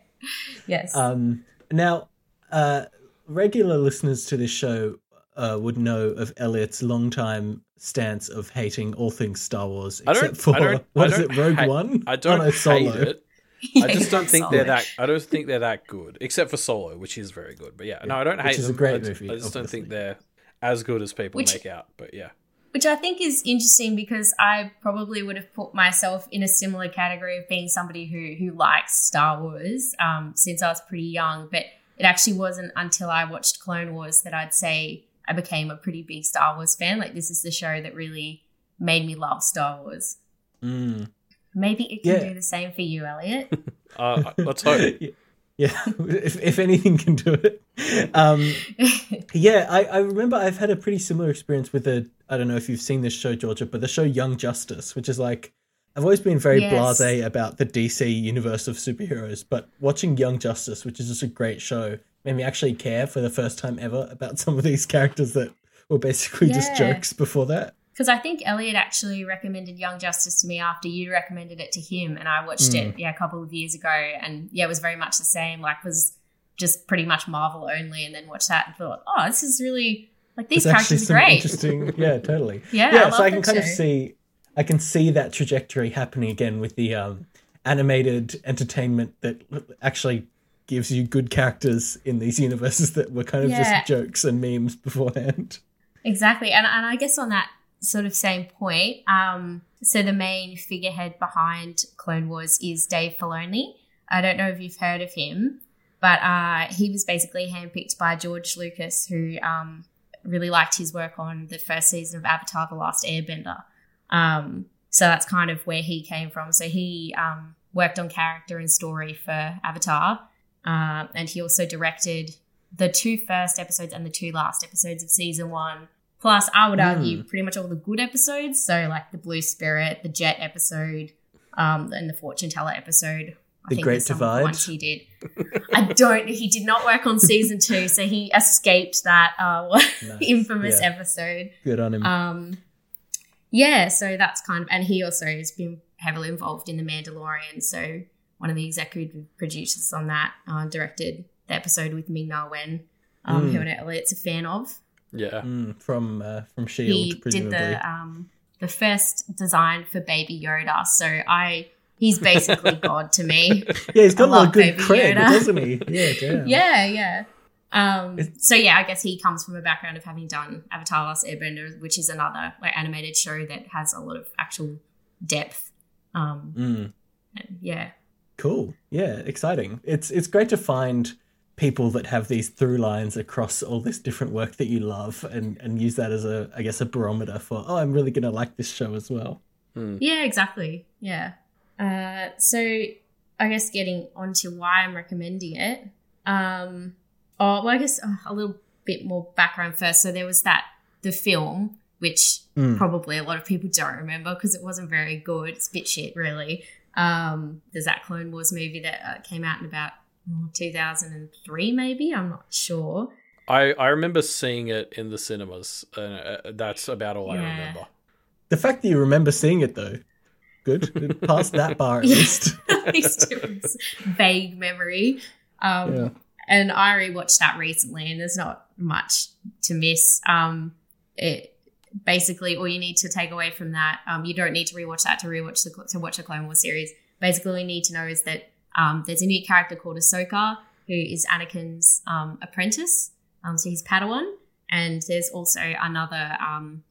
Yes. Um, now, uh, regular listeners to this show uh, would know of Elliot's long-time stance of hating all things Star Wars, except for I don't- [LAUGHS] what I is don't it, Rogue hate- One? I don't Oh, no, hate Solo. it. Yeah, [LAUGHS] I just don't think Solo. they're that. I don't think they're that good, except for Solo, which is very good. But yeah, no, I don't Which hate is a great I just, movie, I just don't think they're as good as people Which- make out. But yeah, Which I think is interesting because I probably would have put myself in a similar category of being somebody who who likes Star Wars um, since I was pretty young. But it actually wasn't until I watched Clone Wars that I'd say I became a pretty big Star Wars fan. Like this is the show that really made me love Star Wars. Mm. Maybe it can Yeah. do the same for you, Elliot. [LAUGHS] uh, let's hope. [LAUGHS] yeah, [LAUGHS] if, if anything can do it. Um, yeah, I, I remember I've had a pretty similar experience with the. I don't know if you've seen this show, Georgia, but the show Young Justice, which is like. I've always been very Yes. blasé about the DC universe of superheroes, but watching Young Justice, which is just a great show, made me actually care for the first time ever about some of these characters that were basically just jokes before that. Because I think Elliot actually recommended Young Justice to me after you recommended it to him, and I watched it yeah a couple of years ago, and yeah, it was very much the same. Like was just pretty much Marvel only, and then watched that and thought, oh, this is really like these There's characters are great. interesting. [LAUGHS] Yeah, totally. Yeah, yeah. I so I can kind of see, I can see that trajectory happening again with the um, animated entertainment that actually gives you good characters in these universes that were kind of Yeah. just jokes and memes beforehand. Exactly. And, and I guess on that sort of same point, um, so the main figurehead behind Clone Wars is Dave Filoni. I don't know if you've heard of him, but uh, he was basically handpicked by George Lucas, who um, really liked his work on the first season of Avatar The Last Airbender. Um, so that's kind of where he came from. So he um, worked on character and story for Avatar, um, and he also directed the two first episodes and the two last episodes of season one. Plus, I would argue pretty much all the good episodes. So, like the Blue Spirit, the Jet episode, um, and the Fortune Teller episode. I The Great of the Divide? he did. I don't. He did not work on season two, so he escaped that uh, [LAUGHS] Nice. infamous Yeah. episode. Good on him. Um, yeah, so that's kind of, and he also has been heavily involved in The Mandalorian. So one of the executive producers on that uh, directed the episode with Ming Na Wen. um, Mm. who I know Elliot's a fan of. Yeah. Mm, from uh, from Shield, he presumably. did the um, the first design for Baby Yoda, so I he's basically [LAUGHS] God to me. yeah, he's got a lot of good Baby cred, Yoda. doesn't he? [LAUGHS] Yeah, damn. Yeah, yeah. Um, so yeah, I guess he comes from a background of having done Avatar: Last Airbender, which is another like animated show that has a lot of actual depth. Um, Mm. and yeah, Cool. Yeah, exciting. It's it's great to find people that have these through lines across all this different work that you love and and use that as a I guess a barometer for oh I'm really going to like this show as well. Hmm. yeah, exactly. Yeah. Uh, so I guess getting onto why I'm recommending it. Um, oh, well, I guess uh, a little bit more background first. So there was that the film, which Mm. probably a lot of people don't remember because it wasn't very good. It's a bit shit, really. Um, there's that Clone Wars movie that uh, came out in about oh, 2003, maybe. I'm not sure. I, I remember seeing it in the cinemas. And uh, that's about all I remember. The fact that you remember seeing it though, good. [LAUGHS] It passed that bar at least. [LAUGHS] At least vague memory. Um, Yeah. And I rewatched that recently, and there's not much to miss. Um, it basically all you need to take away from that. Um, you don't need to rewatch that to rewatch the to watch the Clone Wars series. Basically, all you need to know is that um, there's a new character called Ahsoka who is Anakin's um, apprentice. Um, so he's Padawan, and there's also another um,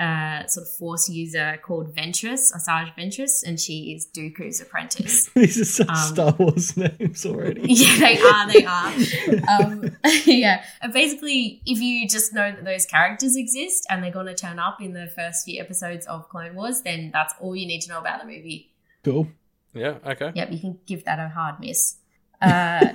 uh, sort of Force user called Ventress, Asajj Ventress, and she is Dooku's apprentice. [LAUGHS] These are such Um, Star Wars [LAUGHS] names already. [LAUGHS] Yeah, they are. They are. um, yeah, and basically, if you just know that those characters exist and they're going to turn up in the first few episodes of Clone Wars, then that's all you need to know about the movie. Cool. Yeah, okay. Yep, you can give that a hard miss. Uh,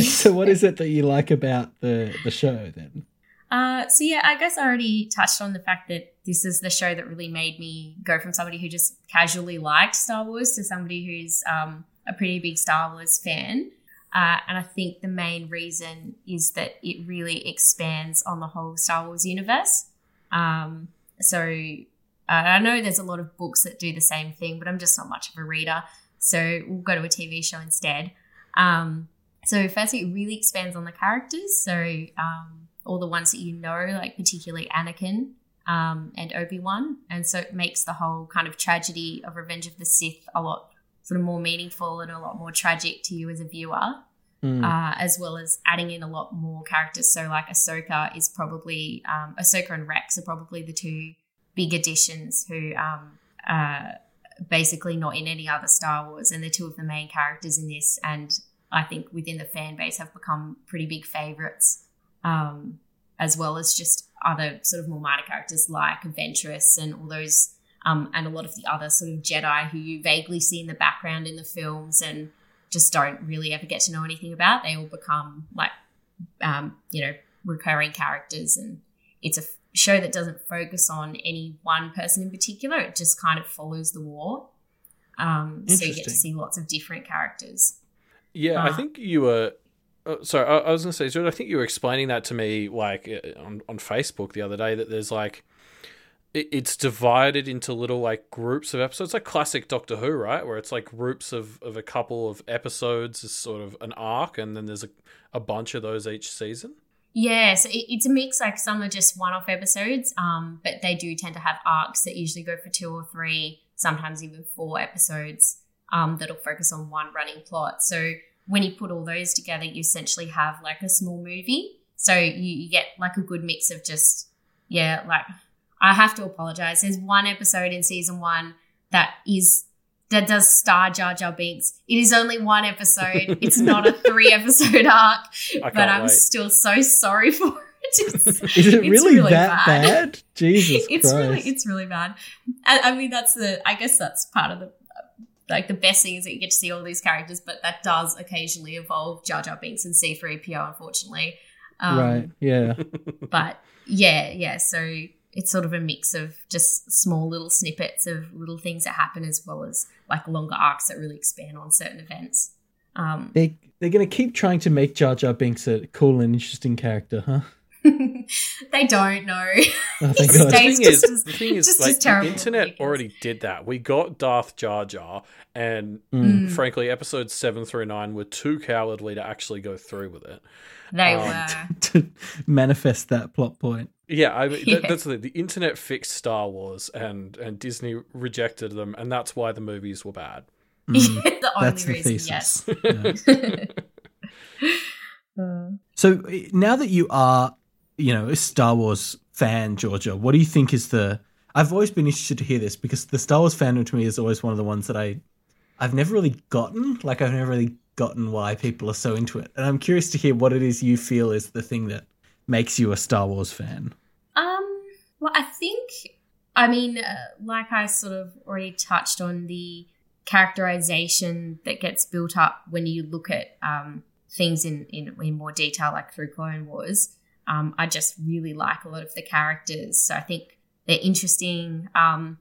so what is it that you like about the the show then? Uh, so yeah, I guess I already touched on the fact that this is the show that really made me go from somebody who just casually liked Star Wars to somebody who's um, a pretty big Star Wars fan. Uh, and I think the main reason is that it really expands on the whole Star Wars universe. Um, so uh, I know there's a lot of books that do the same thing, but I'm just not much of a reader. So we'll go to a TV show instead. Um, so firstly, it really expands on the characters. So um, all the ones that you know, like particularly Anakin um, and Obi Wan, and so it makes the whole kind of tragedy of Revenge of the Sith a lot sort of more meaningful and a lot more tragic to you as a viewer Mm. uh, as well as adding in a lot more characters. So, like Ahsoka is probably um, Ahsoka and Rex are probably the two big additions who um, uh, basically not in any other Star Wars, and they're two of the main characters in this. And I think within the fan base have become pretty big favorites, um, as well as just other sort of more minor characters like Ventress and all those. Um, and a lot of the other sort of Jedi who you vaguely see in the background in the films and just don't really ever get to know anything about. They all become like, um, you know, recurring characters, and it's a f- show that doesn't focus on any one person in particular. It just kind of follows the war. Um, so you get to see lots of different characters. Yeah, I Ah. think you were. Uh, sorry, I, I was going to say, George, I think you were explaining that to me like uh, on, on Facebook the other day that there's like. it- It's divided into little like groups of episodes, like classic Doctor Who, right? Where it's like groups of, of a couple of episodes is sort of an arc, and then there's a, a bunch of those each season. Yeah, so it, it's a mix. Like some are just one-off episodes, um, but they do tend to have arcs that usually go for two or three, sometimes even four episodes. Um, that'll focus on one running plot. So when you put all those together, you essentially have like a small movie. So you, you get like a good mix of just yeah, like I have to apologize. There's one episode in season one that is that does star Jar Jar Binks. It is only one episode. [LAUGHS] It's not a three episode arc but I'm wait. still so sorry for it. [LAUGHS] It's, Is it it's really, that bad. bad? Jesus [LAUGHS] it's Christ. really it's really bad. I, I mean, that's the I guess that's part of the like the best thing is that you get to see all these characters, but that does occasionally involve Jar Jar Binks and C3PO, unfortunately. Um, right. Yeah. [LAUGHS] But yeah, yeah. So it's sort of a mix of just small little snippets of little things that happen, as well as like longer arcs that really expand on certain events. Um, They they're gonna keep trying to make Jar Jar Binks a cool and interesting character, huh? [LAUGHS] they don't know. Oh, He [LAUGHS] thank God. the stays thing is, just as- the thing is, just like, as terrible the internet as- already did that. We got Darth Jar Jar, and Mm. Frankly, episodes seven through nine were too cowardly to actually go through with it. They Um, were. [LAUGHS] to manifest that plot point. Yeah, I mean, Yeah. That, that's the, the internet fixed Star Wars, and and Disney rejected them, and that's why the movies were bad. Mm. the only That's the reason, thesis. yes. Yeah. Uh, So now that you are, you know, a Star Wars fan, Georgia, what do you think is the? I've always been interested to hear this because the Star Wars fandom to me is always one of the ones that I, I've never really gotten. Like I've never really gotten why people are so into it, and I'm curious to hear what it is you feel is the thing that makes you a Star Wars fan. Um, well, I think, I mean, uh, like I sort of already touched on the characterization that gets built up when you look at um, things in, in, in more detail, like through Clone Wars. Um, I just really like a lot of the characters. So I think they're interesting. Um,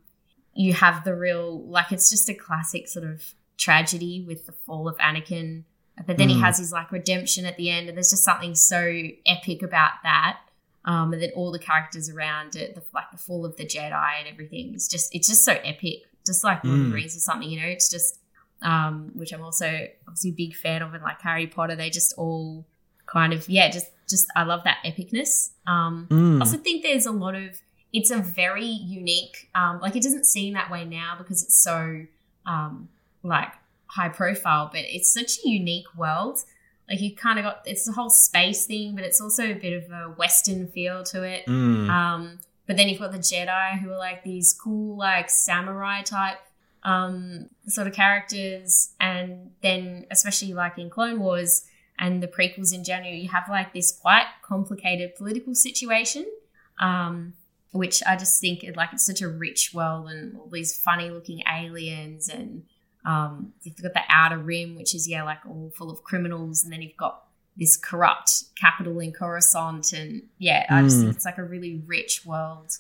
you have the real, like, it's just a classic sort of tragedy with the fall of Anakin. But then he Mm. has his like redemption at the end, and there's just something so epic about that um, and then all the characters around it, the, like the fall of the Jedi and everything. It's just it's just so epic, just like Lord of Mm. the Rings or something. You know, it's just um, which I'm also obviously a big fan of, and like Harry Potter, they just all kind of yeah, just just I love that epicness. Um, Mm. I also think there's a lot of it's a very unique um, like it doesn't seem that way now because it's so um, like high profile, but it's such a unique world. Like you kind of got it's the whole space thing, but it's also a bit of a Western feel to it. Mm. Um, but then you've got the Jedi who are like these cool, like samurai type um, sort of characters, and then especially like in Clone Wars and the prequels in general, you have like this quite complicated political situation, um, which I just think like it's such a rich world and all these funny looking aliens and um, you've got the outer rim, which is yeah like all full of criminals, and then you've got this corrupt capital in Coruscant, and yeah, I just Mm. think it's like a really rich world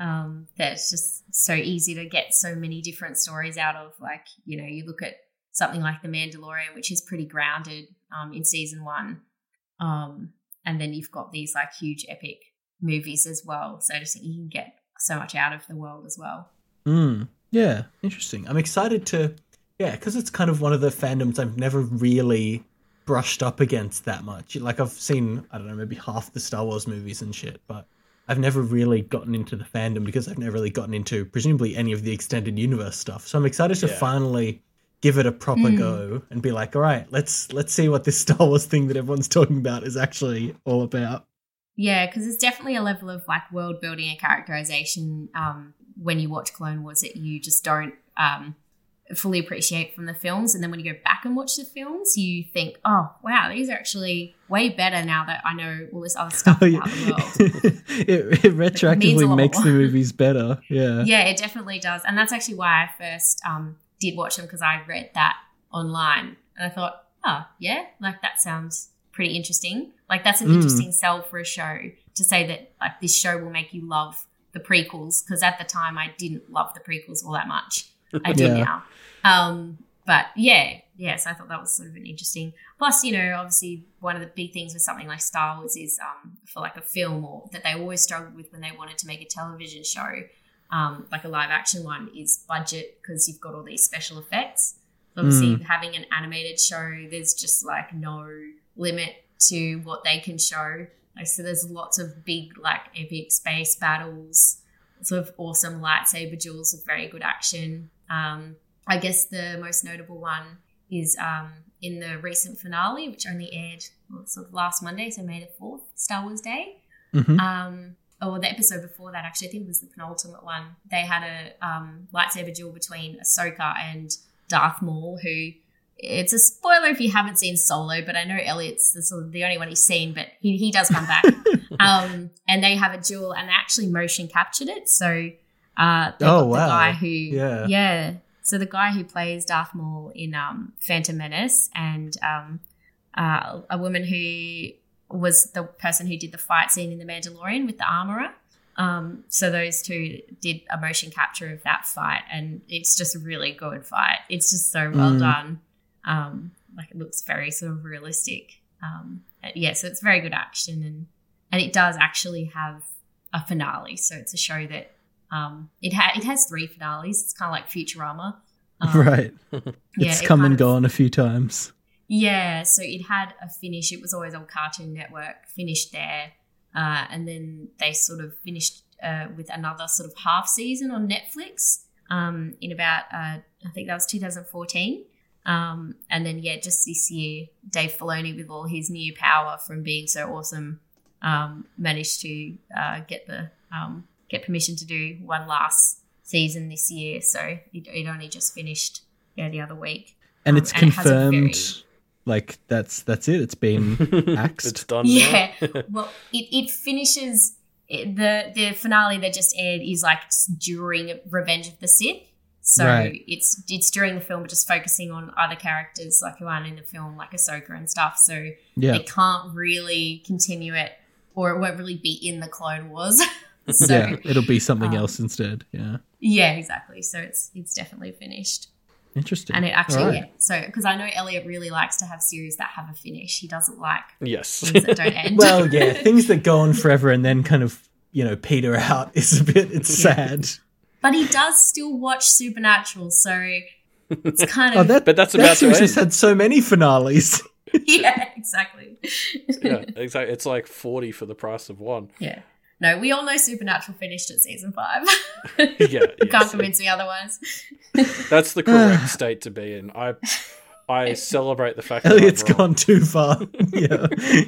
um, that's just so easy to get so many different stories out of. Like you know, you look at something like The Mandalorian, which is pretty grounded um, in season one, um, and then you've got these like huge epic movies as well. So I just think you can get so much out of the world as well. Mm. Yeah, interesting. I'm excited to, yeah, because it's kind of one of the fandoms I've never really brushed up against that much. Like I've seen, I don't know, maybe half the Star Wars movies and shit, but I've never really gotten into the fandom because I've never really gotten into presumably any of the extended universe stuff. So I'm excited to finally give it a proper Mm. go and be like, all right, let's let's see what this [LAUGHS] Star Wars thing that everyone's talking about is actually all about. Yeah, because there's definitely a level of like world building and characterization um, when you watch Clone Wars that you just don't um, fully appreciate from the films. And then when you go back and watch the films, you think, oh, wow, these are actually way better now that I know all this other stuff [LAUGHS] Oh, about yeah. the world. [LAUGHS] it, it retroactively lot makes the movies better. Yeah. yeah, it definitely does. And that's actually why I first um, did watch them because I read that online. And I thought, oh, yeah, like that sounds pretty interesting. Like that's an Mm. interesting sell for a show to say that like this show will make you love the prequels because at the time I didn't love the prequels all that much. I do [LAUGHS] Yeah. now. Um, but yeah, yes, I thought that was sort of an interesting. Plus, you know, obviously one of the big things with something like Star Wars is um, for like a film or that they always struggled with when they wanted to make a television show, um, like a live action one, is budget because you've got all these special effects. So obviously, having an animated show, there's just like no limit to what they can show. Like, so there's lots of big, like epic space battles, sort of awesome lightsaber duels with very good action. Um, I guess the most notable one is um, in the recent finale, which only aired well, sort of last Monday, so May the fourth, Star Wars Day. Mhm. Um, or the episode before that, actually, I think it was the penultimate one. They had a um, lightsaber duel between Ahsoka and Darth Maul, who it's a spoiler if you haven't seen Solo, but I know Elliot's the, sort of the only one he's seen, but he, he does come back. [LAUGHS] um, and they have a duel, and they actually motion captured it. So, uh, Oh, wow. the guy who, Yeah. yeah. So the guy who plays Darth Maul in um, Phantom Menace, and um, uh, a woman who was the person who did the fight scene in The Mandalorian with the armorer. Um, so those two did a motion capture of that fight, and it's just a really good fight. It's just so well Mm. done. Um, like it looks very sort of realistic. Um, yeah, so it's very good action, and and it does actually have a finale. So it's a show that um, it ha- it has three finales. It's kind of like Futurama. Um, [LAUGHS] right. yeah, it's it come kind and of- gone a few times. Yeah, so it had a finish. It was always on Cartoon Network, finished there. Uh, and then they sort of finished uh, with another sort of half season on Netflix um, in about, uh, I think that was 2014. Um, and then, yeah, just this year, Dave Filoni, with all his new power from being so awesome, um, managed to uh, get the um, get permission to do one last season this year. So it, it only just finished yeah the other week. And Um, it's and it has a confirmed very- like that's that's it. It's been [LAUGHS] axed. it's done. Yeah. [LAUGHS] well, it, it finishes it, the the finale that just aired is like during Revenge of the Sith. So Right. it's it's during the film, but just focusing on other characters like who aren't in the film, like Ahsoka and stuff. So yeah. they can't really continue it, or it won't really be in the Clone Wars. [LAUGHS] so yeah. It'll be something um, else instead. Yeah. yeah, exactly. So it's it's definitely finished, Interesting. and it actually All yeah. So because I know Elliot really likes to have series that have a finish. He doesn't like Yes. things that don't [LAUGHS] end. well, yeah, [LAUGHS] things that go on forever and then kind of you know peter out is a bit. It's Yeah. sad. but he does still watch Supernatural, so it's [LAUGHS] kind Oh, of that But that's that about to series has had so many finales. yeah, exactly. yeah, exactly. It's like forty for the price of one. Yeah. No, we all know Supernatural finished at season five. [LAUGHS] [LAUGHS] Yeah, you yes. can't convince me otherwise. [LAUGHS] That's the correct [SIGHS] state to be in. I I celebrate the fact that Elliot's I'm wrong. gone too far. yeah,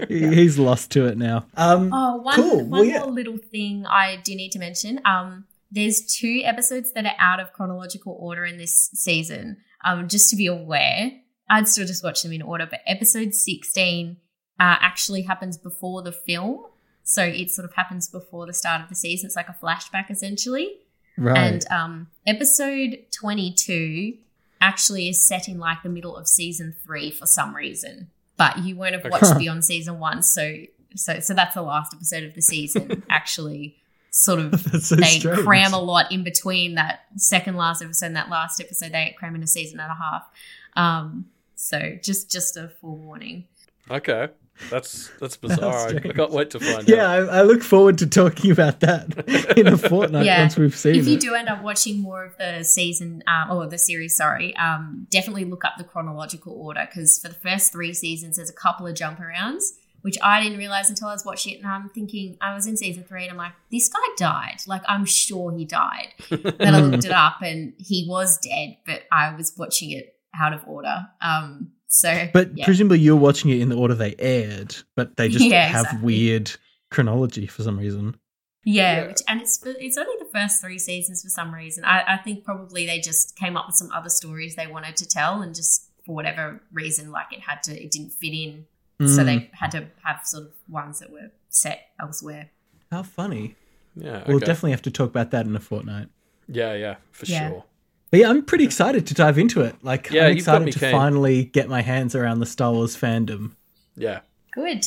He- he's lost to it now. Um, Oh, one, Cool. one Well, yeah. more little thing I do need to mention. Um, there's two episodes that are out of chronological order in this season. Um, just to be aware, I'd still just watch them in order, but episode 16 uh, actually happens before the film. So it sort of happens before the start of the season. It's like a flashback essentially. right. And um, episode 22 actually is set in like the middle of season three for some reason. But you won't have watched [LAUGHS] beyond season one, so so so that's the last episode of the season. [LAUGHS] actually, sort of so they strange. cram a lot in between that second last episode and that last episode. They cram in a season and a half. Um, so just just a forewarning. Okay, that's that's [LAUGHS] That's bizarre. I, I can't wait to find Yeah, out. I, I look forward to talking about that [LAUGHS] in a fortnight Yeah. once we've seen if you it. do end up watching more of the season um, or the series, sorry, um, definitely look up the chronological order because for the first three seasons, there's a couple of jump arounds, which I didn't realize until I was watching it. And I'm thinking, I was in season three and I'm like, this guy died. Like, I'm sure he died. [LAUGHS] then I looked it up and he was dead, but I was watching it out of order. Um, so, But yeah. presumably you're watching it in the order they aired, but they just Yeah, have exactly. weird chronology for some reason. Yeah, Yeah. Which, and it's it's only the first three seasons for some reason. I, I think probably they just came up with some other stories they wanted to tell, and just for whatever reason, like it had to, it didn't fit in, so Mm. they had to have sort of ones that were set elsewhere. How funny. Yeah, We'll definitely have to talk about that in a fortnight. Yeah, yeah, for Yeah. sure. But yeah, I'm pretty excited to dive into it. Like, Yeah, I'm excited to keen. finally get my hands around the Star Wars fandom. Yeah, Good.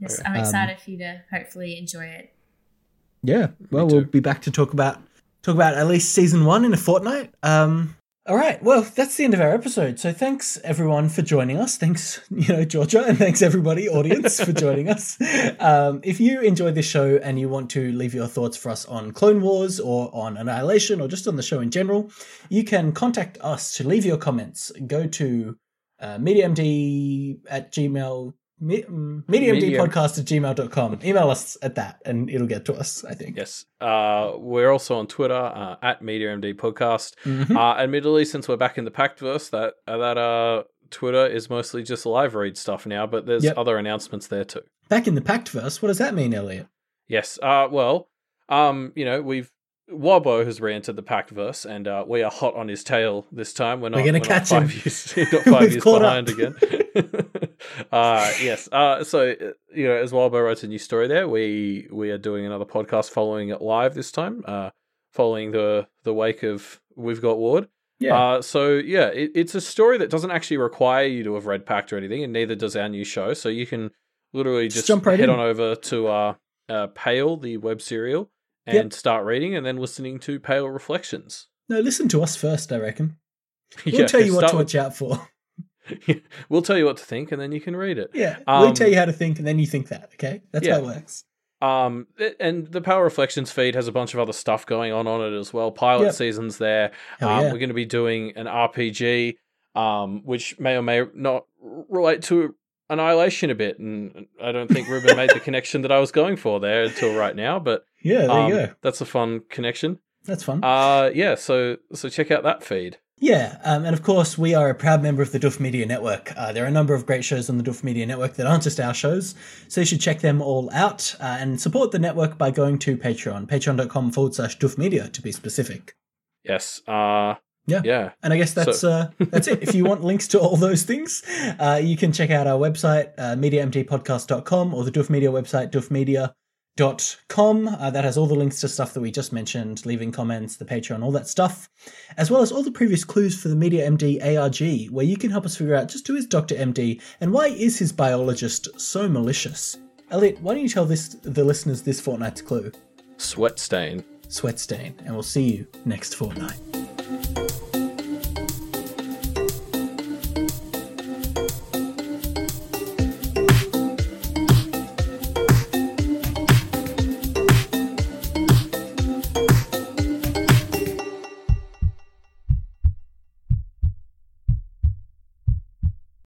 Yes, Okay. I'm Um, excited for you to hopefully enjoy it. Yeah. Well, we'll be back to talk about talk about at least season one in a fortnight. Um. All right. Well, that's the end of our episode. So thanks everyone for joining us. Thanks, [LAUGHS] you know, Georgia, and thanks everybody, audience, for joining us. [LAUGHS] Um, if you enjoy this show and you want to leave your thoughts for us on Clone Wars or on Annihilation or just on the show in general, you can contact us to leave your comments. Go to uh, mediamd at gmail me, um, mediamdpodcast at gmail.com. Email us at that and it'll get to us, I think. yes. Uh, we're also on Twitter uh, at MediaMD Podcast. Mhm. Uh, admittedly, since we're back in the Pactverse, that uh, that uh, Twitter is mostly just live read stuff now, but there's Yep. other announcements there too. Back in the Pactverse, what does that mean, Elliot? Yes. Uh, well, um, you know, we've Wildbow has re-entered the Pactverse, and uh, we are hot on his tail this time. We're not. We're gonna not catch five him. Years, [LAUGHS] not 5 [LAUGHS] We've years behind up. again. Uh, yes. Uh, so uh, you know, as Wildbow writes a new story there, we we are doing another podcast following it live this time. Uh, following the the wake of We've Got Ward. Uh, so yeah, it, it's a story that doesn't actually require you to have read Pact or anything, and neither does our new show. So you can literally Just just, jump right head in. on over to uh, uh, Pale, the web serial, and Yep. start reading, and then listening to Pale Reflections. no, listen to us first, I reckon. [LAUGHS] We'll Yeah, tell you what to with- watch out for. [LAUGHS] we'll tell you what to think, and then you can read it. Yeah. Um, we'll tell you how to think and then you think that, okay? That's yeah. how it works. Um, and the Pale Reflections feed has a bunch of other stuff going on on it as well. Pilot Yep. seasons there. Hell um, yeah. We're going to be doing an RPG, um, which may or may not relate to Annihilation a bit, and I don't think Ruben made the [LAUGHS] connection that I was going for there until right now. But Yeah, there um, you go. that's a fun connection. That's fun. Uh, yeah. So so check out that feed. Yeah, um, and of course, we are a proud member of the Duff Media Network. Uh, there are a number of great shows on the Duff Media Network that aren't just our shows, so you should check them all out uh, and support the network by going to Patreon, patreon.com forward slash Duff Media to be specific. Yes. Uh, Yeah. Yeah. And I guess that's uh, that's it. If you want links to all those things, uh, you can check out our website, uh, mediamdpodcast.com, or the Duff Media website, duffmedia.com. Uh, that has all the links to stuff that we just mentioned, leaving comments, the Patreon, all that stuff, as well as all the previous clues for the Media MD ARG, where you can help us figure out just who is Dr. MD and why is his biologist so malicious. Elliot, why don't you tell this the listeners this fortnight's clue? Sweat stain. Sweat stain, and we'll see you next fortnight.